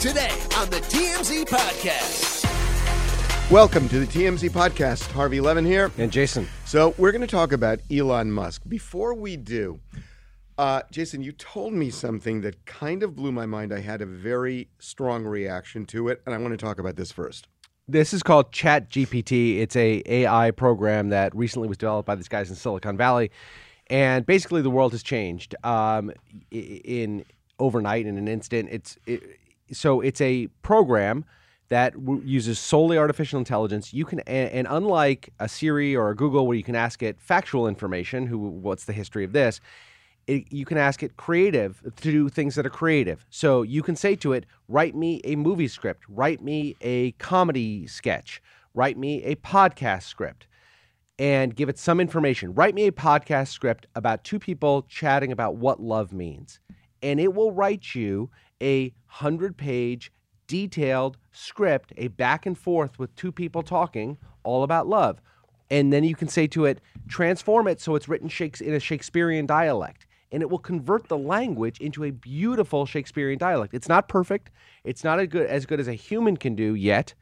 Today on the TMZ Podcast. Welcome to the TMZ podcast. Harvey Levin here. And Jason. So, we're going to talk about Elon Musk. Before we do, uh, Jason, you told me something that kind of blew my mind. I had a very strong reaction to it, and I want to talk about this first. This is called Chat GPT. It's a AI program that recently was developed by these guys in Silicon Valley, and basically the world has changed um, in overnight in an instant. It's it, so it's a program that w- uses solely artificial intelligence. You can, and, and, unlike a Siri or a Google, where you can ask it factual information, who, what's the history of this, it, you can ask it creative to do things that are creative. So you can say to it, write me a movie script, write me a comedy sketch, write me a podcast script, and give it some information. Write me a podcast script about two people chatting about what love means, and it will write you a 100 page detailed script, a back and forth with two people talking all about love. And then you can say to it, transform it so it's written in a Shakespearean dialect. And it will convert the language into a beautiful Shakespearean dialect. It's not perfect. It's not as good, as good as a human can do yet,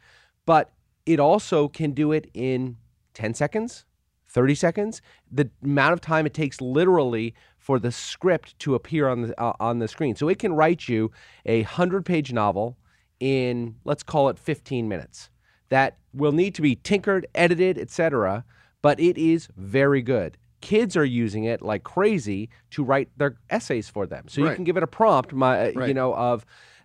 but it also can do it in 10 seconds, 30 seconds. The amount of time it takes literally for the script to appear on the uh, on the screen. So it can write you a 100-page novel in let's call it 15 minutes. That will need to be tinkered, edited, etc., but it is very good. Kids are using it like crazy to write their essays for them. So right. you can give it a prompt, my, uh, right. you know, of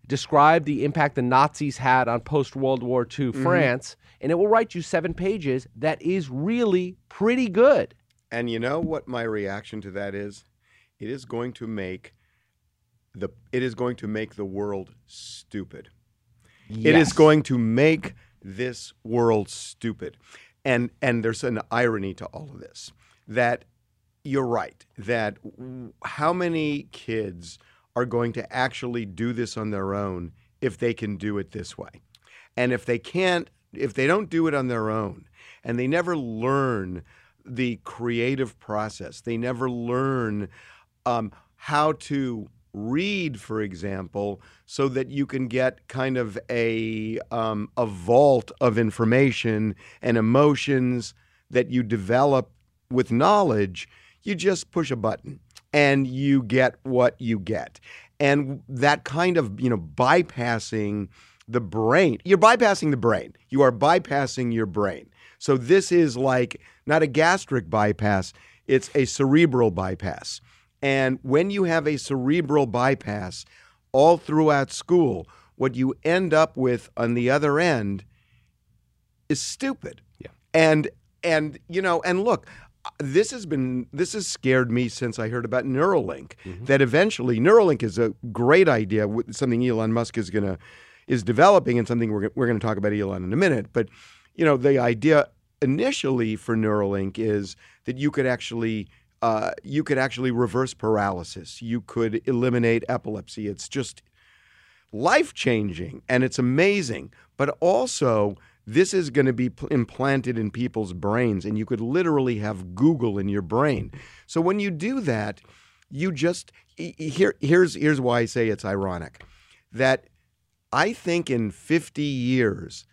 describe the impact the Nazis had on post World War II mm-hmm. France, and it will write you seven pages that is really pretty good. And you know what my reaction to that is? It is going to make the it is going to make the world stupid. Yes. It is going to make this world stupid. And and there's an irony to all of this that you're right that how many kids are going to actually do this on their own if they can do it this way. And if they can't if they don't do it on their own and they never learn the creative process, they never learn um, how to read, for example, so that you can get kind of a um, a vault of information and emotions that you develop with knowledge. You just push a button and you get what you get, and that kind of you know bypassing the brain. You're bypassing the brain. You are bypassing your brain. So this is like not a gastric bypass; it's a cerebral bypass. And when you have a cerebral bypass all throughout school, what you end up with on the other end is stupid. Yeah. And and you know, and look, this has been this has scared me since I heard about Neuralink. Mm-hmm. That eventually Neuralink is a great idea, something Elon Musk is going to is developing, and something we're we're going to talk about Elon in a minute. But you know, the idea initially for Neuralink is that you could actually uh, you could actually reverse paralysis. You could eliminate epilepsy. It's just life changing and it's amazing. But also, this is going to be implanted in people's brains, and you could literally have Google in your brain. So when you do that, you just here here's here's why I say it's ironic that I think in 50 years,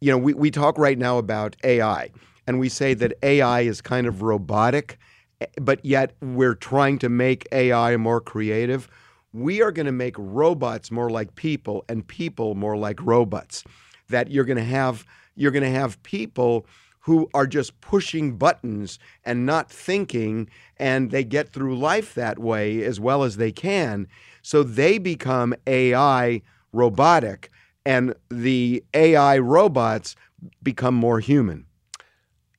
you know, we, we talk right now about AI, and we say that AI is kind of robotic eh, but yet we're trying to make AI more creative. We are going to make robots more like people and people more like robots. That you're going to have you're going to have people who are just pushing buttons and not thinking and they get through life that way as well as they can. So they become AI robotic and the AI robots become more human.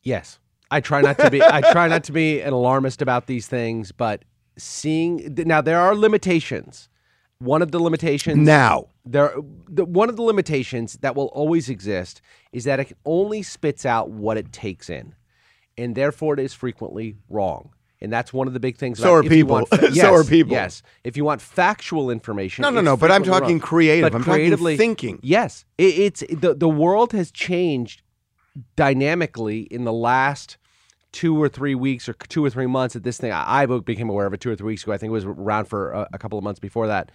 Yes. I try not to be I try not to be an alarmist about these things, but seeing now there are limitations. One of the limitations Now, there the, one of the limitations that will always exist is that it only spits out what it takes in, and therefore it is frequently wrong. And that's one of the big things. So about are if you people. want fa- So yes, are people. Yes, if you want factual information. No, no, no, but I'm talking wrong. creative. But I'm talking creatively, thinking. Yes, it, it's the the world has changed dynamically in the last two or three weeks or two or three months at this thing. I, I became aware of it two or three weeks ago. I think it was around for a, a couple of months before that.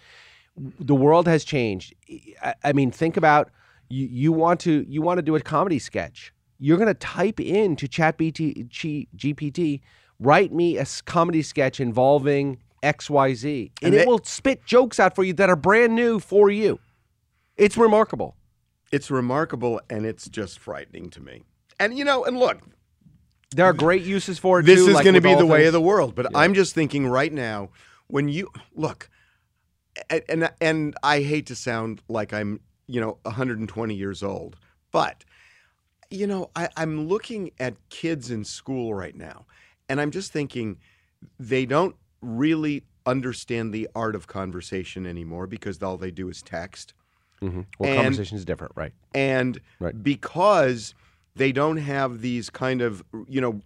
The world has changed. I, I mean, think about you, you want to you want to do a comedy sketch. You're going to type into ChatBT G- GPT, write me a comedy sketch involving X Y Z, and, And it they- will spit jokes out for you that are brand new for you. It's remarkable. it's remarkable and it's just frightening to me. And you know, and look, There are great uses for it. this too, is like going to be all the way of the world. But I'm just thinking right now, when you look, and, and and I hate to sound like I'm you know 120 years old, but you know I, I'm looking at kids in school right now, and I'm just thinking they don't really understand the art of conversation anymore because all they do is text. Mhm. Well, And- conversation is different, right? and Right. because they don't have these kind of you know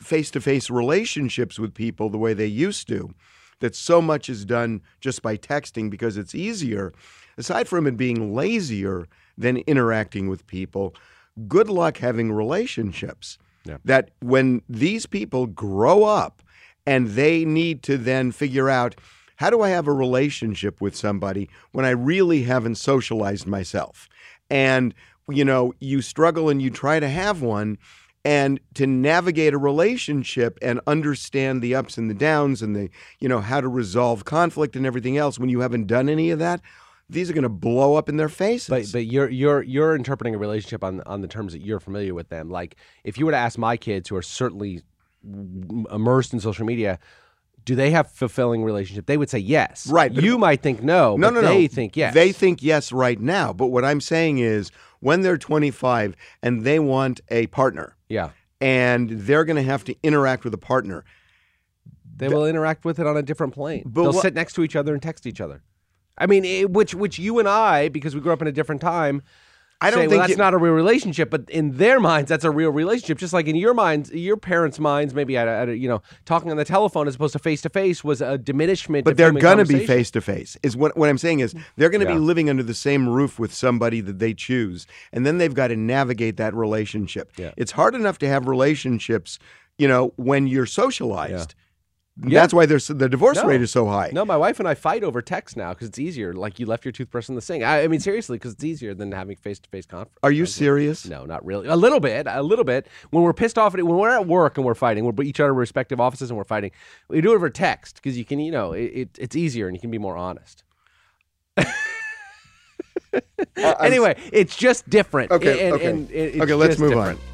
face-to-face relationships with people the way they used to that so much is done just by texting because it's easier aside from it being lazier than interacting with people good luck having relationships Yeah. that when these people grow up and they need to then figure out how do I have a relationship with somebody when I really haven't socialized myself? And, you know, you struggle and you try to have one. And to navigate a relationship and understand the ups and the downs and the, you know, how to resolve conflict and everything else when you haven't done any of that, these are going to blow up in their faces. But but you're you're you're interpreting a relationship on on the terms that you're familiar with them. Like if you were to ask my kids, who are certainly immersed in social media, do they have fulfilling relationship? They would say yes. Right, You might think no. No, but no, they no. think yes. They think yes right now. But what I'm saying is when they're 25 and they want a partner yeah. and they're going to have to interact with a partner. They will interact with it on a different plane. But They'll sit next to each other and text each other. I mean, it, which which you and I, because we grew up in a different time, I don't say, think well, that's not a real relationship. But in their minds, that's a real relationship. Just like in your minds, your parents' minds, maybe at, a, at a, you know talking on the telephone as opposed to face to face was a diminishment. But they're going to be face to face. Is what what I'm saying is they're going to Yeah. be living under the same roof with somebody that they choose, and then they've got to navigate that relationship. Yeah. It's hard enough to have relationships, you know, when you're socialized. Yeah. That's why there's the divorce No. rate is so high. No, my wife and I fight over text now because it's easier. Like you left your toothbrush in the sink. I, I mean, seriously, because it's easier than having face to face conference. Are you serious? No, not really. A little bit, a little bit. When we're pissed off at it, when we're at work and we're fighting, we're each other respective offices and we're fighting. We do it over text because you can, you know, it, it, it's easier and you can be more honest. Uh, anyway, it's just different. Okay, And- okay. and Okay, let's move different. on.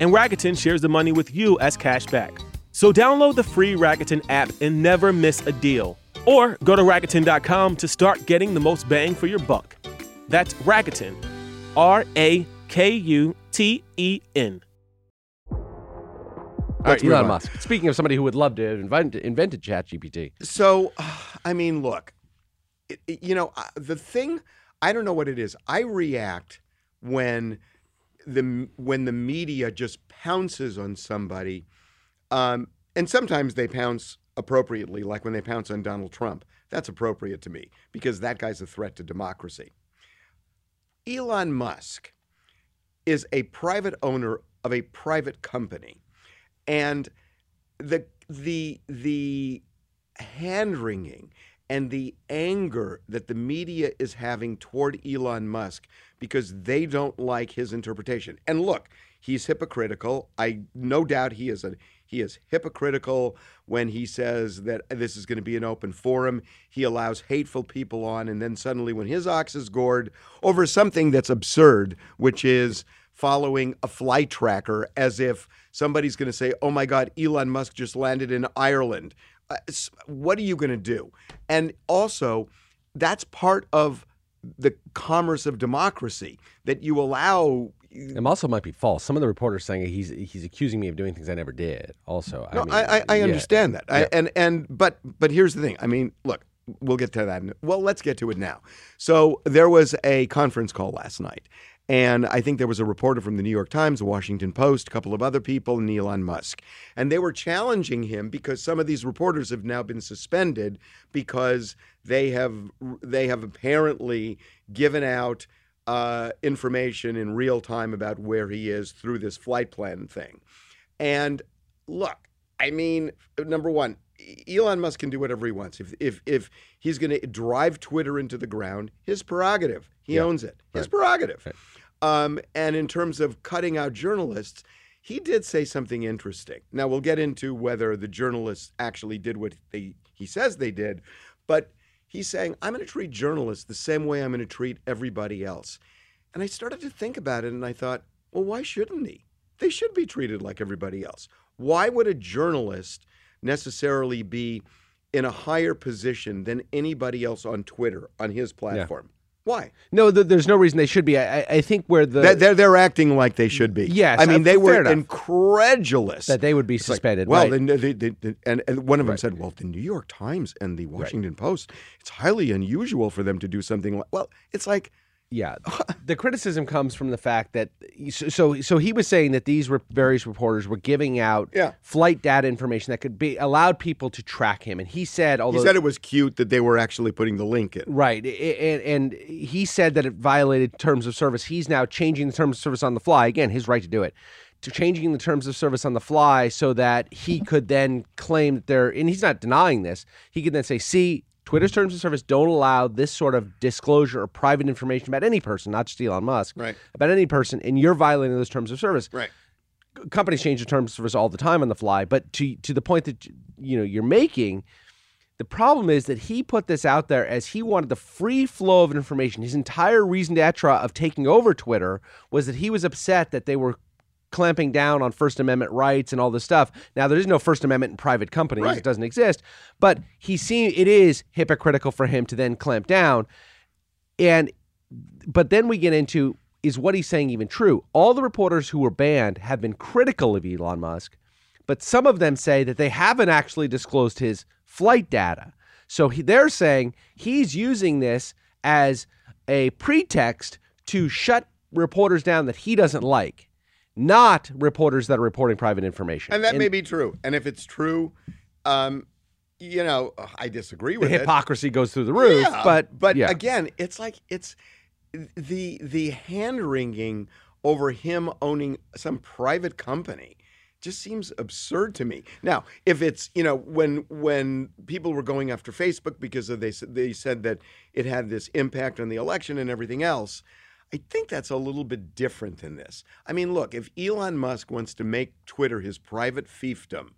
and Rakuten shares the money with you as cash back. So download the free Rakuten app and never miss a deal. Or go to Rakuten.com to start getting the most bang for your buck. That's Rakuten. R A K U T E N. All Let's right, move Elon. Musk. Speaking of somebody who would love to have invent, invented ChatGPT. So, I mean, look, it, it- you know, uh, the thing, I don't know what it is. I react when the when the media just pounces on somebody, um, and sometimes they pounce appropriately, like when they pounce on Donald Trump. That's appropriate to me because that guy's a threat to democracy. Elon Musk is a private owner of a private company, and the the the hand wringing and the anger that the media is having toward Elon Musk because they don't like his interpretation. And look, he's hypocritical. I no doubt he is a He is hypocritical when he says that this is going to be an open forum. He allows hateful people on, and then suddenly, when his ox is gored over something that's absurd, which is following a flight tracker as if somebody's going to say, oh my God, Elon Musk just landed in Ireland. Uh, what are you going to do? And also, that's part of the commerce of democracy that you allow. It also might be false. Some of the reporters saying he's he's accusing me of doing things I never did. Also, No, mean, I, I, I yeah. understand that. I, Yeah. and and but but here's the thing. I mean, look, we'll get to that. in- Well, let's get to it now. So there was a conference call last night, and I think there was a reporter from the New York Times, the Washington Post, a couple of other people, and Elon Musk, and they were challenging him because some of these reporters have now been suspended because they have they have apparently given out uh, information in real time about where he is through this flight plan thing. And look, I mean, number one, Elon Musk can do whatever he wants. If if if he's going to drive Twitter into the ground, his prerogative. He Yeah. owns it. His Right. prerogative. Right. Um, and in terms of cutting out journalists, he did say something interesting. Now we'll get into whether the journalists actually did what they he says they did, but he's saying I'm going to treat journalists the same way I'm going to treat everybody else. And I started to think about it, and I thought, well, why shouldn't he? They should be treated like everybody else. Why would a journalist necessarily be in a higher position than anybody else on Twitter on his platform? Why? No, th- there's no reason they should be. I, I- think where the They're, they're, acting like they should be. Yes, I mean, uh, they were enough. incredulous that they would be It's like, suspended. well, right. then they, they, they- and, and one of them said, "Well, the New York Times and the Washington Post, it's highly unusual for them to do something like." Well, it's like, Yeah, the criticism comes from the fact that so so he was saying that these re- various reporters were giving out Yeah. flight data information that could be allowed people to track him, and he said, although he said it was cute that they were actually putting the link in. right, and, and he said that it violated terms of service. He's now changing the terms of service on the fly. Again, his right to do it. To changing the terms of service on the fly so that he could then claim that they're, and he's not denying this. He could then say, "See, Twitter's terms of service don't allow this sort of disclosure or private information about any person, not just Elon Musk, Right. about any person, and you're violating those terms of service. Right. Companies change their terms of service all the time on the fly, but to to the point that you know you're making, the problem is that he put this out there as he wanted the free flow of information. His entire reason d'etre of taking over Twitter was that he was upset that they were clamping down on First Amendment rights and all this stuff. Now there is no First Amendment in private companies; Right. it doesn't exist. But he seen it is hypocritical for him to then clamp down, and but then we get into is what he's saying even true? All the reporters who were banned have been critical of Elon Musk, but some of them say that they haven't actually disclosed his flight data. So he, they're saying he's using this as a pretext to shut reporters down that he doesn't like, not reporters that are reporting private information. And that may be true. And if it's true, um, you know, I disagree the with it. hypocrisy goes through the roof. Yeah, but but yeah. again, it's like it's the the hand wringing over him owning some private company just seems absurd to me. Now, if it's you know when when people were going after Facebook because of they they said that it had this impact on the election and everything else. I think that's a little bit different than this. I mean, look, if Elon Musk wants to make Twitter his private fiefdom,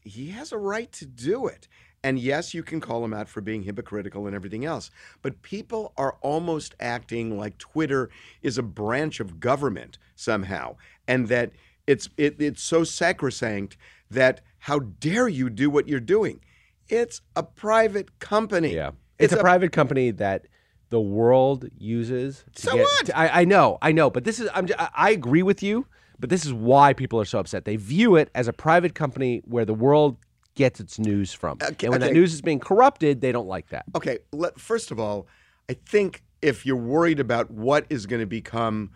he has a right to do it. And yes, you can call him out for being hypocritical and everything else, but people are almost acting like Twitter is a branch of government somehow, and that it's it, it's so sacrosanct that how dare you do what you're doing? It's a private company. Yeah, it's, a, private company that the world uses. So get, what? to- I, I know, I know, but this is I'm, j- I agree with you, but this is why people are so upset. They view it as a private company where the world gets its news from, Okay, and when that news is being corrupted, they don't like that. Okay, let, first of all, I think if you're worried about what is going to become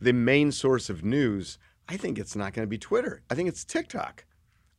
the main source of news, I think it's not going to be Twitter. I think it's TikTok.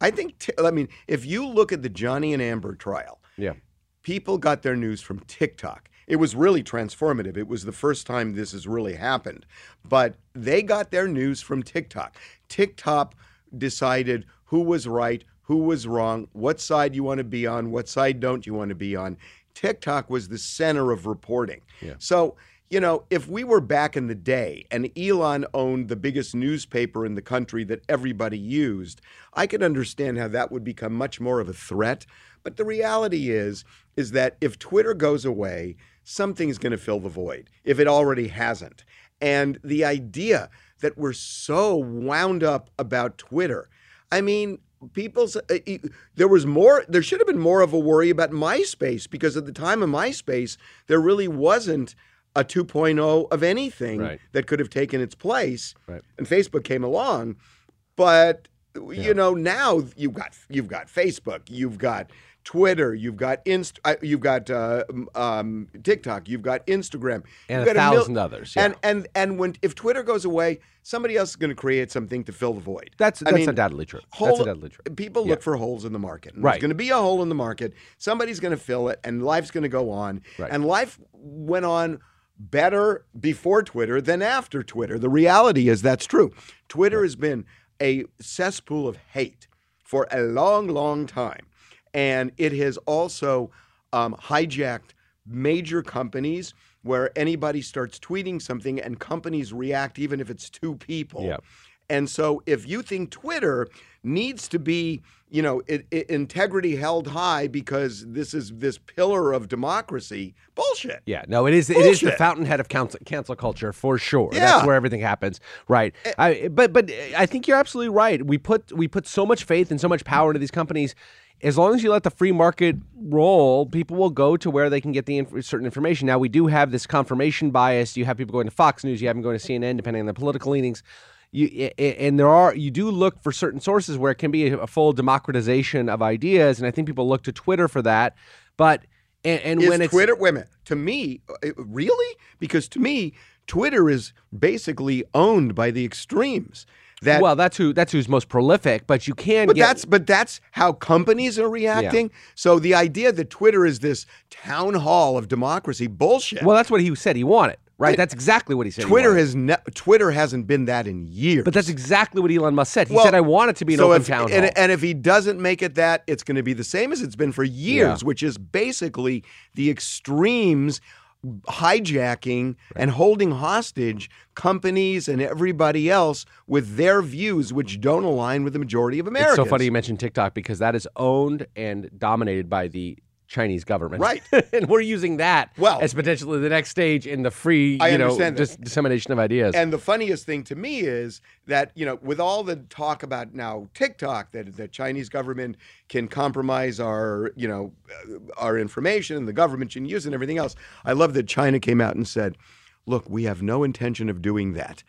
I think, ti- I mean, if you look at the Johnny and Amber trial, Yeah, people got their news from TikTok. It was really transformative. It was the first time this has really happened. But they got their news from TikTok. TikTok decided who was right, who was wrong, what side you want to be on, what side don't you want to be on. TikTok was the center of reporting. So you know, if we were back in the day and Elon owned the biggest newspaper in the country that everybody used, I could understand how that would become much more of a threat. But the reality is, is that if Twitter goes away, something's going to fill the void if it already hasn't. And the idea that we're so wound up about Twitter, I mean, people's uh, there was more there should have been more of a worry about MySpace because at the time of MySpace there really wasn't a 2.0 of anything Right. that could have taken its place Right. and Facebook came along but you know now you've got you've got Facebook you've got Twitter you've got Inst uh, you've got uh, um, TikTok you've got Instagram And you've a got mil- thousand others, yeah. and and and when if Twitter goes away somebody else is going to create something to fill the void That's I that's mean, undoubtedly true. hole- that's undoubtedly true. People Yeah. look for holes in the market. Right. There's going to be a hole in the market. Somebody's going to fill it, and life's going to go on. Right. And life went on better before Twitter than after Twitter. The reality is that's true. Twitter has been a cesspool of hate for a long, long time, and it has also um, hijacked major companies. Where anybody starts tweeting something and companies react, even if it's two people. And so if you think Twitter needs to be, you know, i i integrity held high because this is this pillar of democracy, bullshit. Yeah, no, it is. It is the fountainhead of cancel, cancel culture for sure. Yeah. That's where everything happens, right? Eh. I, but but I think you're absolutely right. We put we put so much faith and so much power into these companies. As long as you let the free market roll, people will go to where they can get the inf- certain information. Now we do have this confirmation bias. You have people going to Fox News. You have them going to CNN, depending on their political leanings. You, and there are you do look for certain sources where it can be a, full democratization of ideas, and I think people look to Twitter for that. But and, and Is when it's Twitter, wait minute, to me, uh, really? Because to me, Twitter is basically owned by the extremes. That well, that's who that's who's most prolific. But you can But get that's but that's how companies are reacting. So the idea that Twitter is this town hall of democracy, bullshit. well, that's what he said he wanted. Right, that's exactly what he said. Twitter wanted. has ne- Twitter hasn't been that in years. but that's exactly what Elon Musk said. He Well, said, "I want it to be an so open if, town hall." and, and if he doesn't make it that, it's going to be the same as it's been for years, which is basically the extremes hijacking and holding hostage companies and everybody else with their views, which don't align with the majority of Americans. it's so funny you mentioned TikTok because that is owned and dominated by the Chinese government, Right. and we're using that Well- as potentially the next stage in the free, I you know, dis- dissemination of ideas. And the funniest thing to me is that, you know, with all the talk about now TikTok, that the Chinese government can compromise our, you know, uh, our information and the government can use it and everything else. I love that China came out and said, look, we have no intention of doing that.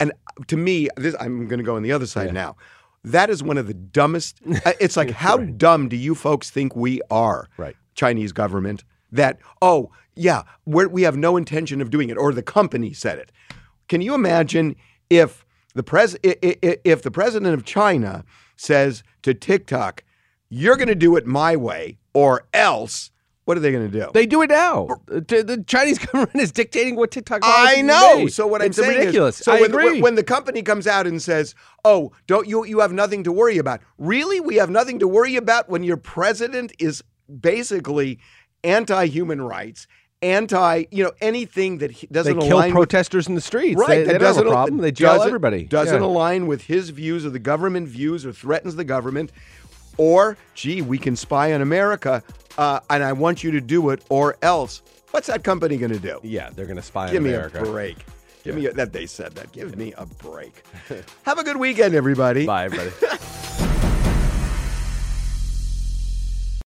And to me, this, I'm going to go on the other side now. That is one of the dumbest. uh, It's like, how dumb do you folks think we are? Right. Chinese government that oh yeah we're, we have no intention of doing it or the company said it. Can you imagine if the pres if the president of China says to TikTok, "You're going to do it my way or else"? What are they going to do? they do it now. The, Chinese government is dictating what TikTok. I know. So what I'm it's saying ridiculous. is, so I when, agree. when the company comes out and says, "Oh, don't you you have nothing to worry about?" Really, we have nothing to worry about when your president is basically anti-human rights, anti you know anything that he doesn't kill align with protesters in the streets. Right, They, they that don't have doesn't a problem. They jail doesn't- everybody. Doesn't Yeah. align with his views or the government views or threatens the government. Or, gee, we can spy on America, uh, and I want you to do it, or else. What's that company going to do? Yeah, they're going to spy Give on America. Give me a break. Give me a, that they said that. Give me a break. Have a good weekend, everybody. Bye, everybody.